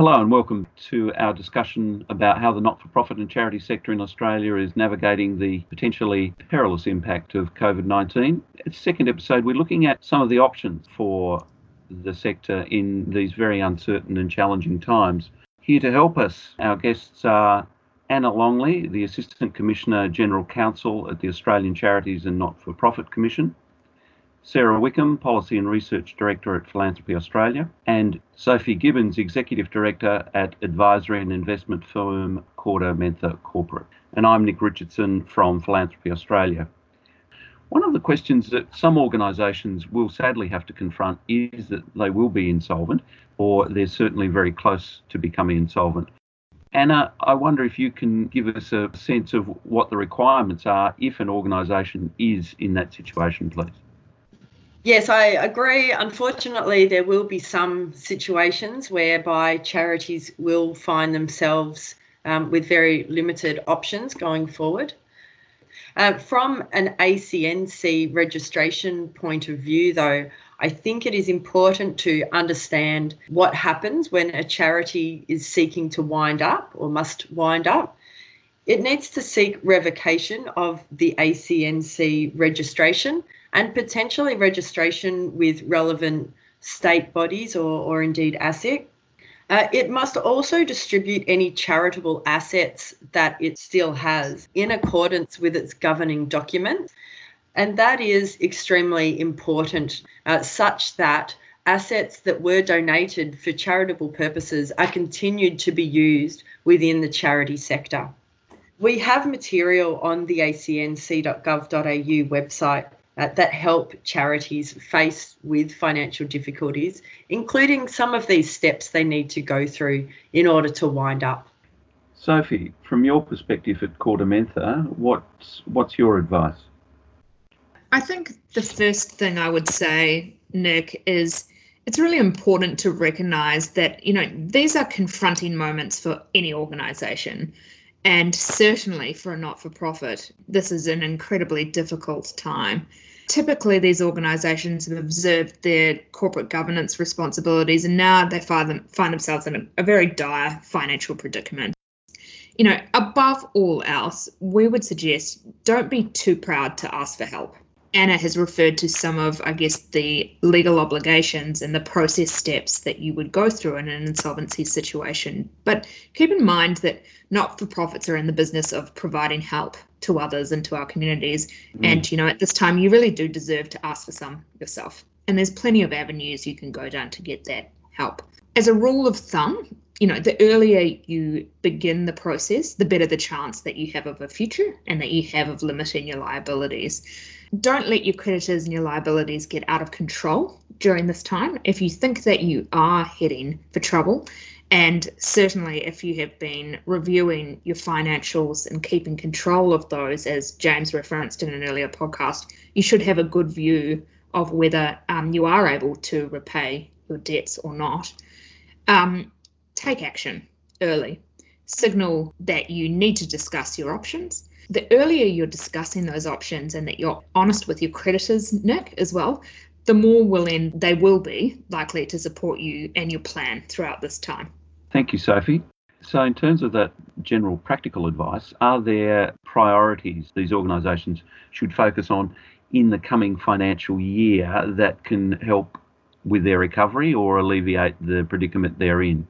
Hello and welcome to our discussion about how the not for profit and charity sector in Australia is navigating the potentially perilous impact of COVID 19. It's second episode, we're looking at some of the options for the sector in these very uncertain and challenging times. Here to help us, our guests are Anna Longley, the Assistant Commissioner General Counsel at the Australian Charities and Not for Profit Commission, Sarah Wickham, Policy and Research Director at Philanthropy Australia, and Sophie Gibbons, Executive Director at advisory and investment firm KordaMentha Corporate. And I'm Nick Richardson from Philanthropy Australia. One of the questions that some organisations will sadly have to confront is that they will be insolvent, or they're certainly very close to becoming insolvent. Anna, I wonder if you can give us a sense of what the requirements are if an organisation is in that situation, please. Yes, I agree. Unfortunately, there will be some situations whereby charities will find themselves um, with very limited options going forward. Uh, from an ACNC registration point of view, though, I think it is important to understand what happens when a charity is seeking to wind up or must wind up. It needs to seek revocation of the ACNC registration and potentially registration with relevant state bodies or, or indeed ASIC. Uh, it must also distribute any charitable assets that it still has in accordance with its governing documents. And that is extremely important, uh, such that assets that were donated for charitable purposes are continued to be used within the charity sector. We have material on the acnc.gov.au website uh, that help charities face with financial difficulties, including some of these steps they need to go through in order to wind up. Sophie, from your perspective at KordaMentha, what's what's your advice? I think the first thing I would say, Nick, is it's really important to recognize that you know these are confronting moments for any organization and certainly for a not for profit, this is an incredibly difficult time. Typically, these organisations have observed their corporate governance responsibilities and now they find, find themselves in a, a very dire financial predicament. You know, above all else, we would suggest don't be too proud to ask for help. Anna has referred to some of, I guess, the legal obligations and the process steps that you would go through in an insolvency situation. But keep in mind that not for profits are in the business of providing help to others and to our communities. Mm. And, you know, at this time, you really do deserve to ask for some yourself. And there's plenty of avenues you can go down to get that help. As a rule of thumb, you know, the earlier you begin the process, the better the chance that you have of a future and that you have of limiting your liabilities. Don't let your creditors and your liabilities get out of control during this time. If you think that you are heading for trouble, and certainly if you have been reviewing your financials and keeping control of those, as James referenced in an earlier podcast, you should have a good view of whether um, you are able to repay your debts or not. Um, take action early. Signal that you need to discuss your options the earlier you're discussing those options and that you're honest with your creditors, Nick, as well, the more willing they will be likely to support you and your plan throughout this time. Thank you, Sophie. So, in terms of that general practical advice, are there priorities these organisations should focus on in the coming financial year that can help with their recovery or alleviate the predicament they're in?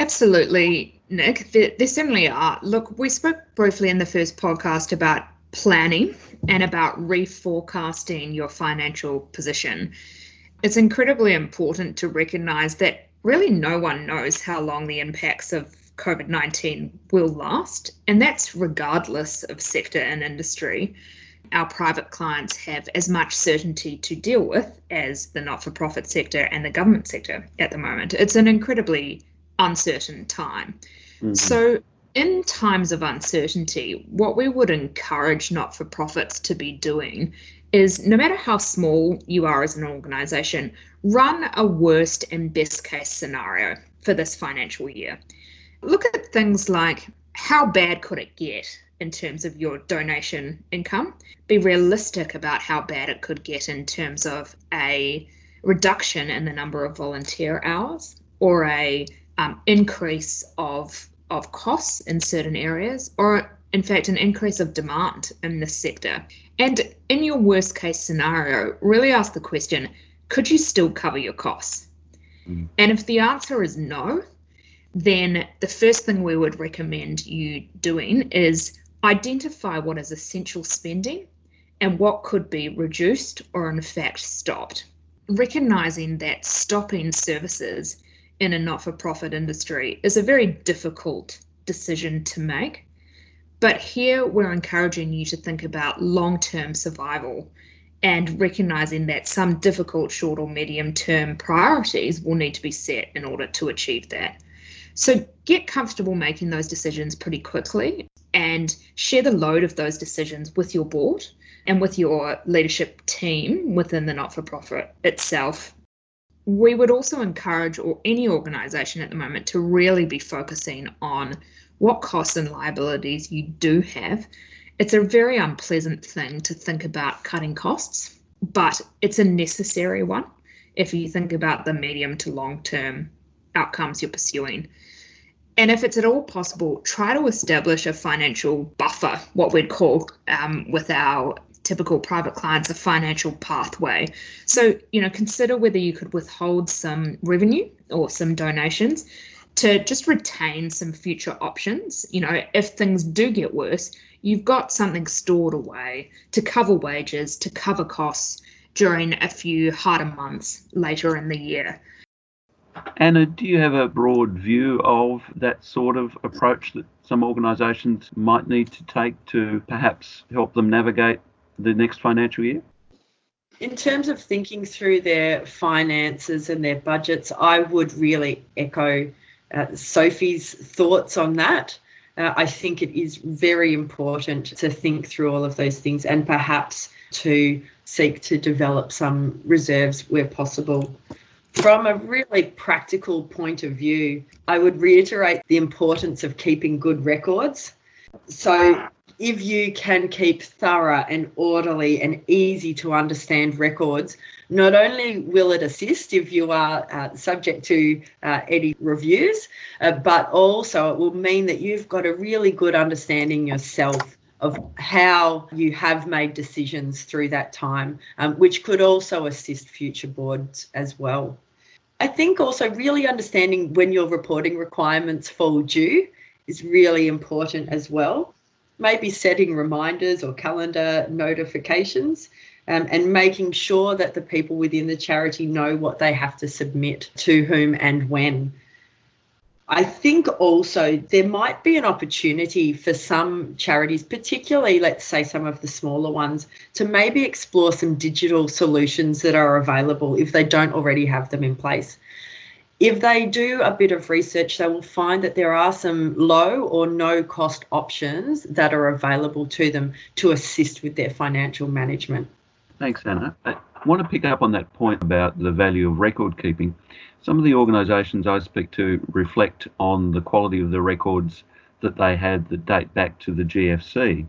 Absolutely. Nick, there, there certainly are. Uh, look, we spoke briefly in the first podcast about planning and about reforecasting your financial position. It's incredibly important to recognize that really no one knows how long the impacts of COVID 19 will last, and that's regardless of sector and industry. Our private clients have as much certainty to deal with as the not for profit sector and the government sector at the moment. It's an incredibly uncertain time. Mm-hmm. So, in times of uncertainty, what we would encourage not for profits to be doing is no matter how small you are as an organization, run a worst and best case scenario for this financial year. Look at things like how bad could it get in terms of your donation income? Be realistic about how bad it could get in terms of a reduction in the number of volunteer hours or a um, increase of of costs in certain areas, or in fact, an increase of demand in this sector. And in your worst case scenario, really ask the question could you still cover your costs? Mm. And if the answer is no, then the first thing we would recommend you doing is identify what is essential spending and what could be reduced or, in fact, stopped. Recognizing that stopping services in a not for profit industry is a very difficult decision to make. But here we're encouraging you to think about long term survival and recognizing that some difficult short or medium term priorities will need to be set in order to achieve that. So get comfortable making those decisions pretty quickly and share the load of those decisions with your board and with your leadership team within the not for profit itself we would also encourage or any organization at the moment to really be focusing on what costs and liabilities you do have. It's a very unpleasant thing to think about cutting costs, but it's a necessary one if you think about the medium to long term outcomes you're pursuing. And if it's at all possible, try to establish a financial buffer, what we'd call um, with our typical private clients a financial pathway. So, you know, consider whether you could withhold some revenue or some donations to just retain some future options. You know, if things do get worse, you've got something stored away to cover wages, to cover costs during a few harder months later in the year. Anna, do you have a broad view of that sort of approach that some organisations might need to take to perhaps help them navigate the next financial year? In terms of thinking through their finances and their budgets, I would really echo uh, Sophie's thoughts on that. Uh, I think it is very important to think through all of those things and perhaps to seek to develop some reserves where possible. From a really practical point of view, I would reiterate the importance of keeping good records. So, if you can keep thorough and orderly and easy to understand records, not only will it assist if you are uh, subject to uh, any reviews, uh, but also it will mean that you've got a really good understanding yourself of how you have made decisions through that time, um, which could also assist future boards as well. I think also really understanding when your reporting requirements fall due is really important as well maybe setting reminders or calendar notifications um, and making sure that the people within the charity know what they have to submit to whom and when. I think also there might be an opportunity for some charities, particularly, let's say, some of the smaller ones, to maybe explore some digital solutions that are available if they don't already have them in place if they do a bit of research, they will find that there are some low or no cost options that are available to them to assist with their financial management. Thanks, Anna. I want to pick up on that point about the value of record keeping. Some of the organisations I speak to reflect on the quality of the records that they had that date back to the GFC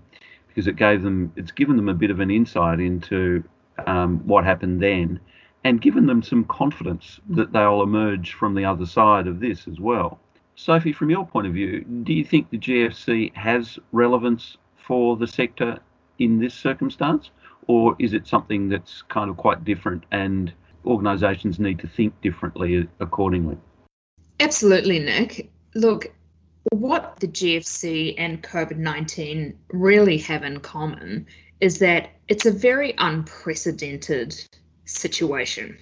because it gave them, it's given them a bit of an insight into um, what happened then and given them some confidence mm. that they'll emerge from the other side of this as well. Sophie, from your point of view, do you think the GFC has relevance for the sector in this circumstance, or is it something that's kind of quite different and organisations need to think differently accordingly? Absolutely, Nick. Look, what the GFC and COVID 19 really have in common is that it's a very unprecedented situation.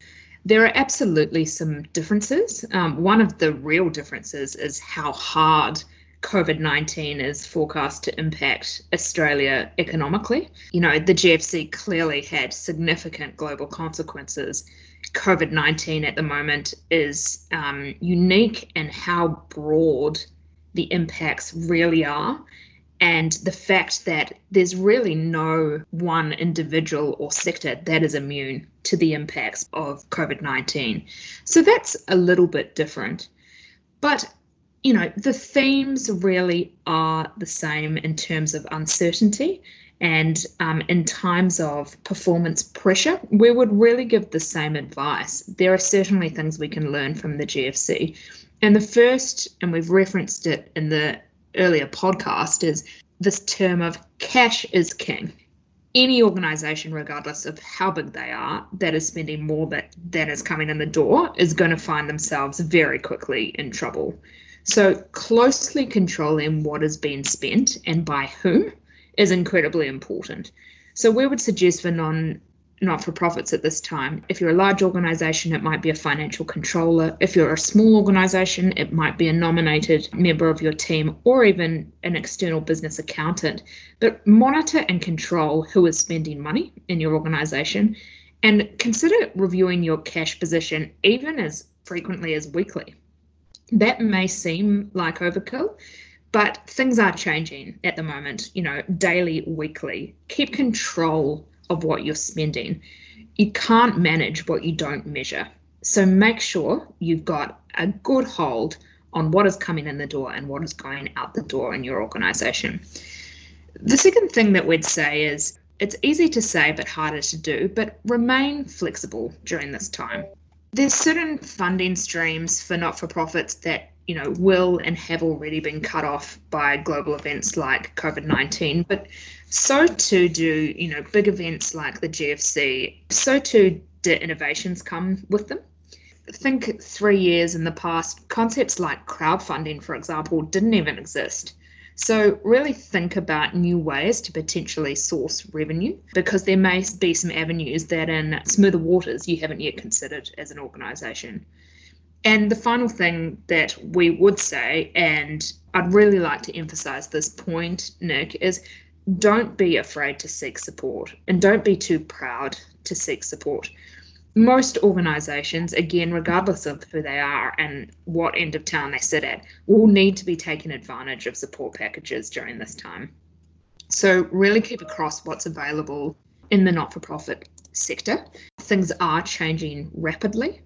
There are absolutely some differences. Um, one of the real differences is how hard COVID 19 is forecast to impact Australia economically. You know, the GFC clearly had significant global consequences. COVID 19 at the moment is um, unique in how broad the impacts really are and the fact that there's really no one individual or sector that is immune to the impacts of COVID 19. So that's a little bit different. But, you know, the themes really are the same in terms of uncertainty. And um, in times of performance pressure, we would really give the same advice. There are certainly things we can learn from the GFC. And the first, and we've referenced it in the earlier podcast, is this term of cash is king. Any organization, regardless of how big they are, that is spending more that, that is coming in the door is going to find themselves very quickly in trouble. So, closely controlling what is being spent and by whom is incredibly important. So, we would suggest for non not for profits at this time. If you're a large organization, it might be a financial controller. If you're a small organization, it might be a nominated member of your team or even an external business accountant. But monitor and control who is spending money in your organization and consider reviewing your cash position even as frequently as weekly. That may seem like overkill, but things are changing at the moment, you know, daily, weekly. Keep control of what you're spending. You can't manage what you don't measure. So make sure you've got a good hold on what is coming in the door and what is going out the door in your organization. The second thing that we'd say is it's easy to say but harder to do, but remain flexible during this time. There's certain funding streams for not for profits that you know will and have already been cut off by global events like COVID-19, but so too do you know big events like the GFC. So too do innovations come with them. Think three years in the past, concepts like crowdfunding, for example, didn't even exist. So, really think about new ways to potentially source revenue because there may be some avenues that in smoother waters you haven't yet considered as an organisation. And the final thing that we would say, and I'd really like to emphasize this point, Nick, is don't be afraid to seek support and don't be too proud to seek support. Most organisations, again, regardless of who they are and what end of town they sit at, will need to be taking advantage of support packages during this time. So, really keep across what's available in the not for profit sector. Things are changing rapidly.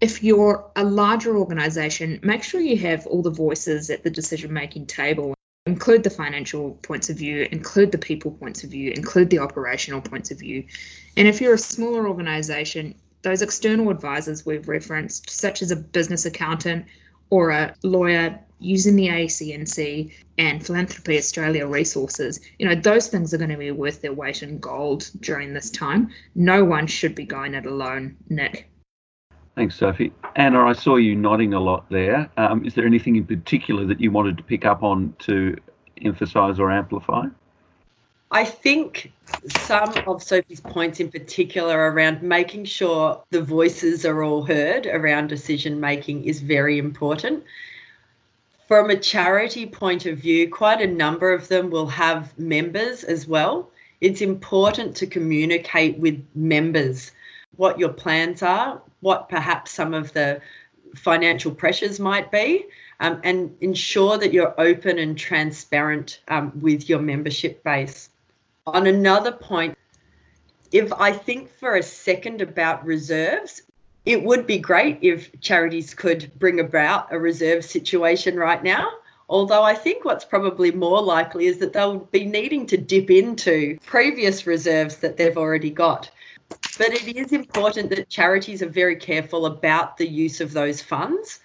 If you're a larger organisation, make sure you have all the voices at the decision making table include the financial points of view, include the people points of view, include the operational points of view. And if you're a smaller organization, those external advisors we've referenced, such as a business accountant or a lawyer using the ACNC and Philanthropy Australia resources, you know, those things are going to be worth their weight in gold during this time. No one should be going it alone, Nick. Thanks, Sophie. Anna, I saw you nodding a lot there. Um, is there anything in particular that you wanted to pick up on to emphasise or amplify? I think some of Sophie's points in particular around making sure the voices are all heard around decision making is very important. From a charity point of view, quite a number of them will have members as well. It's important to communicate with members what your plans are, what perhaps some of the financial pressures might be, um, and ensure that you're open and transparent um, with your membership base. On another point, if I think for a second about reserves, it would be great if charities could bring about a reserve situation right now. Although I think what's probably more likely is that they'll be needing to dip into previous reserves that they've already got. But it is important that charities are very careful about the use of those funds.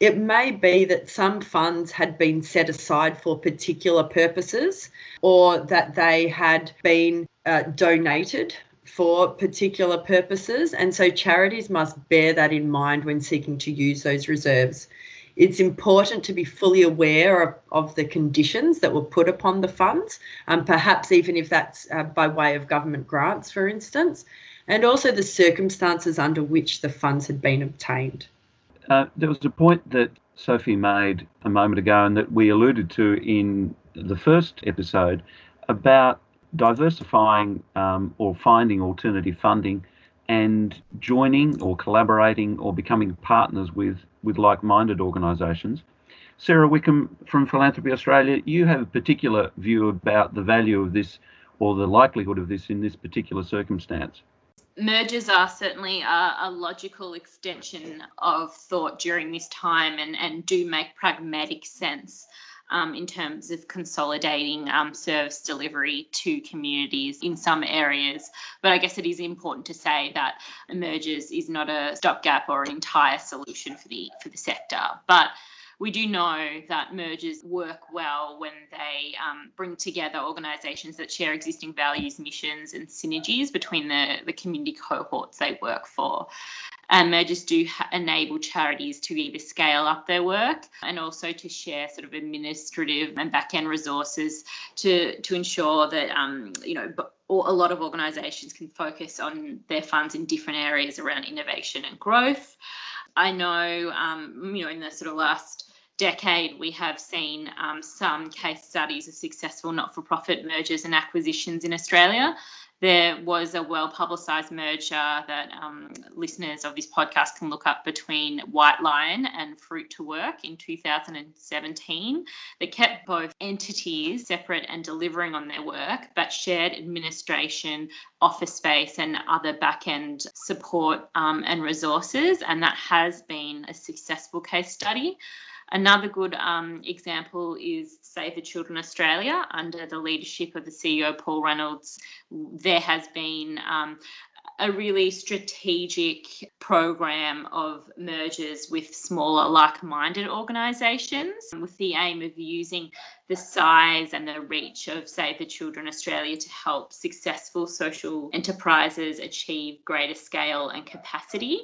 It may be that some funds had been set aside for particular purposes or that they had been uh, donated for particular purposes. And so charities must bear that in mind when seeking to use those reserves. It's important to be fully aware of, of the conditions that were put upon the funds, um, perhaps even if that's uh, by way of government grants, for instance, and also the circumstances under which the funds had been obtained. Uh, there was a point that Sophie made a moment ago and that we alluded to in the first episode about diversifying um, or finding alternative funding and joining or collaborating or becoming partners with, with like minded organisations. Sarah Wickham from Philanthropy Australia, you have a particular view about the value of this or the likelihood of this in this particular circumstance mergers are certainly a, a, logical extension of thought during this time and, and do make pragmatic sense. Um, in terms of consolidating um, service delivery to communities in some areas. But I guess it is important to say that mergers is not a stopgap or an entire solution for the for the sector. But we do know that mergers work well when they um, bring together organisations that share existing values, missions, and synergies between the, the community cohorts they work for. And mergers do ha- enable charities to either scale up their work and also to share sort of administrative and back end resources to, to ensure that, um, you know, a lot of organisations can focus on their funds in different areas around innovation and growth. I know, um, you know, in the sort of last decade, we have seen um, some case studies of successful not for profit mergers and acquisitions in Australia. There was a well publicised merger that um, listeners of this podcast can look up between White Lion and Fruit to Work in 2017 that kept both entities separate and delivering on their work, but shared administration, office space, and other back end support um, and resources. And that has been a successful case study. Another good um, example is Save the Children Australia under the leadership of the CEO Paul Ronalds. There has been um, a really strategic program of mergers with smaller like minded organisations with the aim of using the size and the reach of Save the Children Australia to help successful social enterprises achieve greater scale and capacity.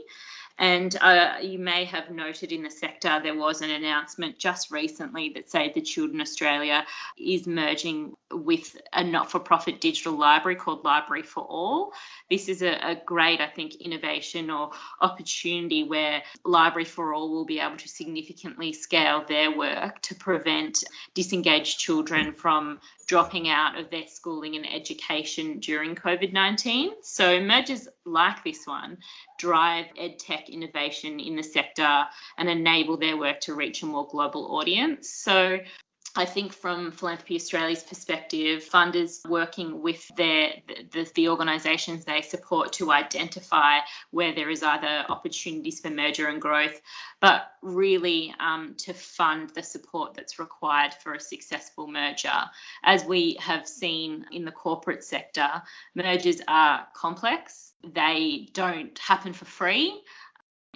And uh, you may have noted in the sector there was an announcement just recently that Save the Children Australia is merging with a not for profit digital library called Library for All. This is a, a, great, I think, innovation or opportunity where Library for All will be able to significantly scale their work to prevent disengaged children from dropping out of their schooling and education during COVID 19. So, mergers like this one drive edtech innovation in the sector and enable their work to reach a more global audience. So, I think from Philanthropy Australia's perspective, funders working with their the, the organisations they support to identify where there is either opportunities for merger and growth, but really um, to fund the support that's required for a successful merger. As we have seen in the corporate sector, mergers are complex. They don't happen for free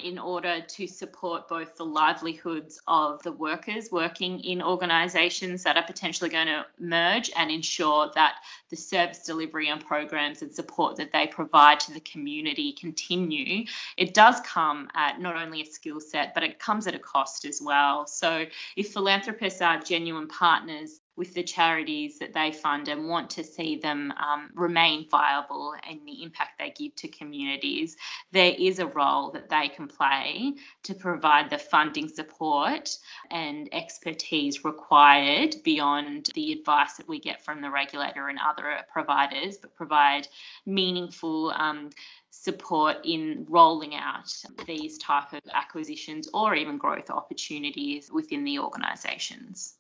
in order to support both the livelihoods of the workers working in organisations that are potentially going to merge and ensure that the service delivery and programs and support that they provide to the community continue. It does come at not only a skill set, but it comes at a cost as well. So if philanthropists are genuine partners with the charities that they fund and want to see them um, remain viable and the impact they give to communities, there is a role that they can play to provide the funding support and expertise required beyond the advice that we get from the regulator and other providers, but provide meaningful. Um, support in rolling out these type of acquisitions or even growth opportunities within the organisations.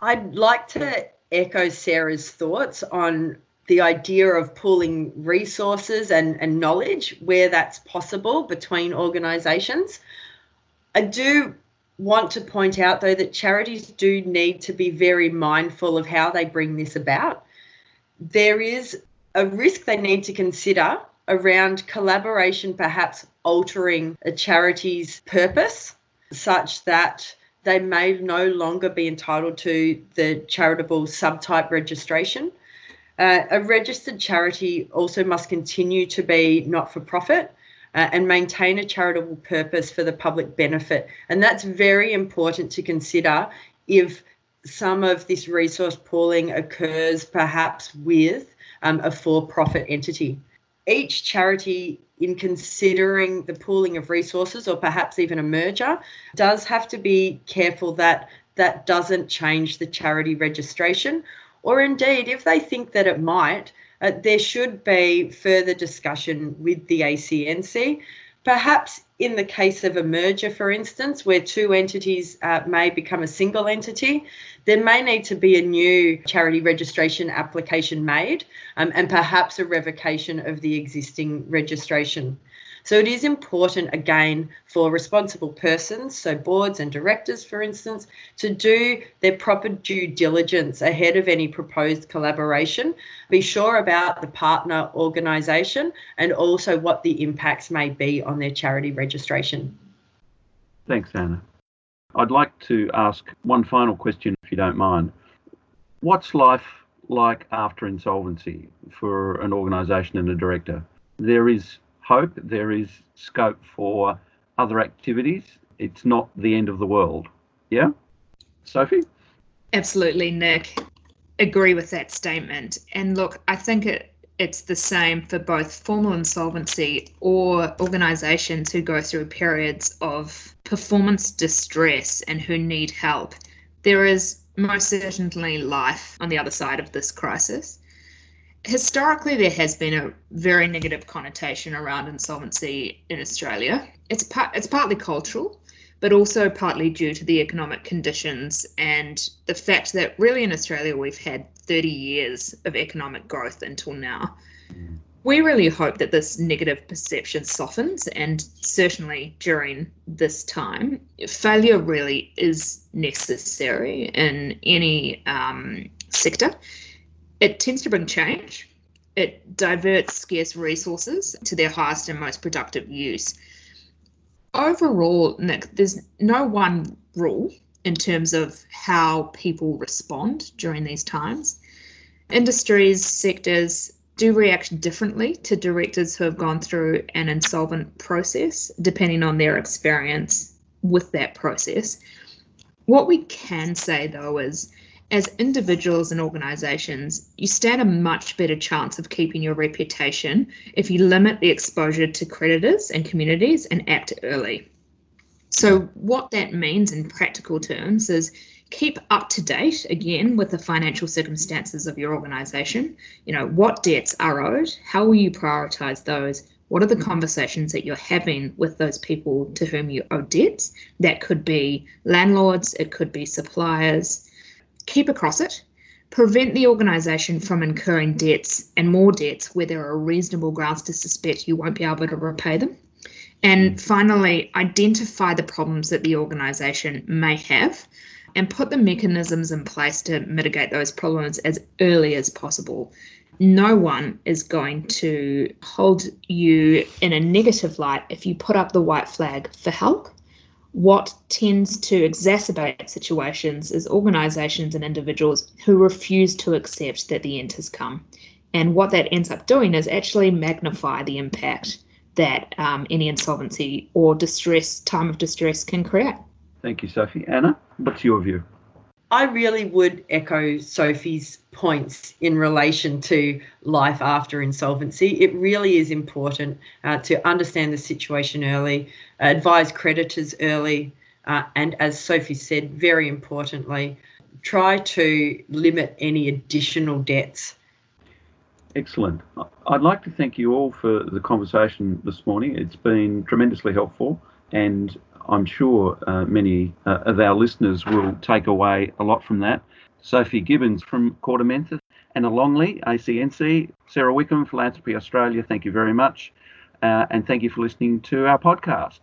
I'd like to echo Sarah's thoughts on the idea of pooling resources and, and knowledge where that's possible between organisations. I do want to point out, though, that charities do need to be very mindful of how they bring this about. There is a risk they need to consider around collaboration, perhaps altering a charity's purpose such that they may no longer be entitled to the charitable subtype registration. Uh, a registered charity also must continue to be not for profit uh, and maintain a charitable purpose for the public benefit. And that's very important to consider if some of this resource pooling occurs perhaps with um, a for profit entity. Each charity in considering the pooling of resources or perhaps even a merger does have to be careful that that doesn't change the charity registration. Or indeed if they think that it might uh, there should be further discussion with the ACNC perhaps in the case of a merger, for instance, where two entities uh, may become a single entity, there may need to be a new charity registration application made um, and perhaps a revocation of the existing registration. So it is important, again, for responsible persons, so boards and directors, for instance, to do their proper due diligence ahead of any proposed collaboration. Be sure about the partner organisation and also what the impacts may be on their charity registration. Thanks, Anna. I'd like to ask one final question, if you don't mind. What's life like after insolvency for an organisation and a director? There is hope, there is scope for other activities. It's not the end of the world. Yeah? Sophie? Absolutely, Nick. Agree with that statement. And look, I think it, it's the same for both formal insolvency or organisations who go through periods of performance distress and who need help. There is most certainly life on the other side of this crisis. Historically, there has been a very negative connotation around insolvency in Australia. It's part, it's partly cultural, but also partly due to the economic conditions and the fact that really in Australia we've had 30 years of economic growth until now. We really hope that this negative perception softens, and certainly during this time, failure really is necessary in any um, sector. It tends to bring change. It diverts scarce resources to their highest and most productive use. Overall, Nick, there's no one rule in terms of how people respond during these times. Industries, sectors, do react differently to directors who have gone through an insolvent process, depending on their experience with that process. What we can say though is, as individuals and organisations, you stand a much better chance of keeping your reputation if you limit the exposure to creditors and communities and act early. So, what that means in practical terms is keep up to date again with the financial circumstances of your organization. You know, what debts are owed? How will you prioritize those? What are the conversations that you're having with those people to whom you owe debts? That could be landlords, it could be suppliers. Keep across it. Prevent the organisation from incurring debts and more debts where there are reasonable grounds to suspect you won't be able to repay them. And hmm. finally, identify the problems that the organisation may have and put the mechanisms in place to mitigate those problems as early as possible. No one is going to hold you in a negative light if you put up the white flag for help. What tends to exacerbate situations is organisations and individuals who refuse to accept that the end has come. And what that ends up doing is actually magnify the impact that um, any insolvency or distress, time of distress, can create. Thank you, Sophie. Anna, what's your view? I really would echo Sophie's points in relation to life after insolvency. It really is important uh, to understand the situation early, advise creditors early, uh, and as Sophie said, very importantly, try to limit any additional debts. Excellent. I'd like to thank you all for the conversation this morning. It's been tremendously helpful, and I'm sure uh, many uh, of our listeners will take away a lot from that. Sophie Gibbons from KordaMentha, Anna Longley, ACNC, Sarah Wickham, Philanthropy Australia, thank you very much. Uh, and thank you for listening to our podcast.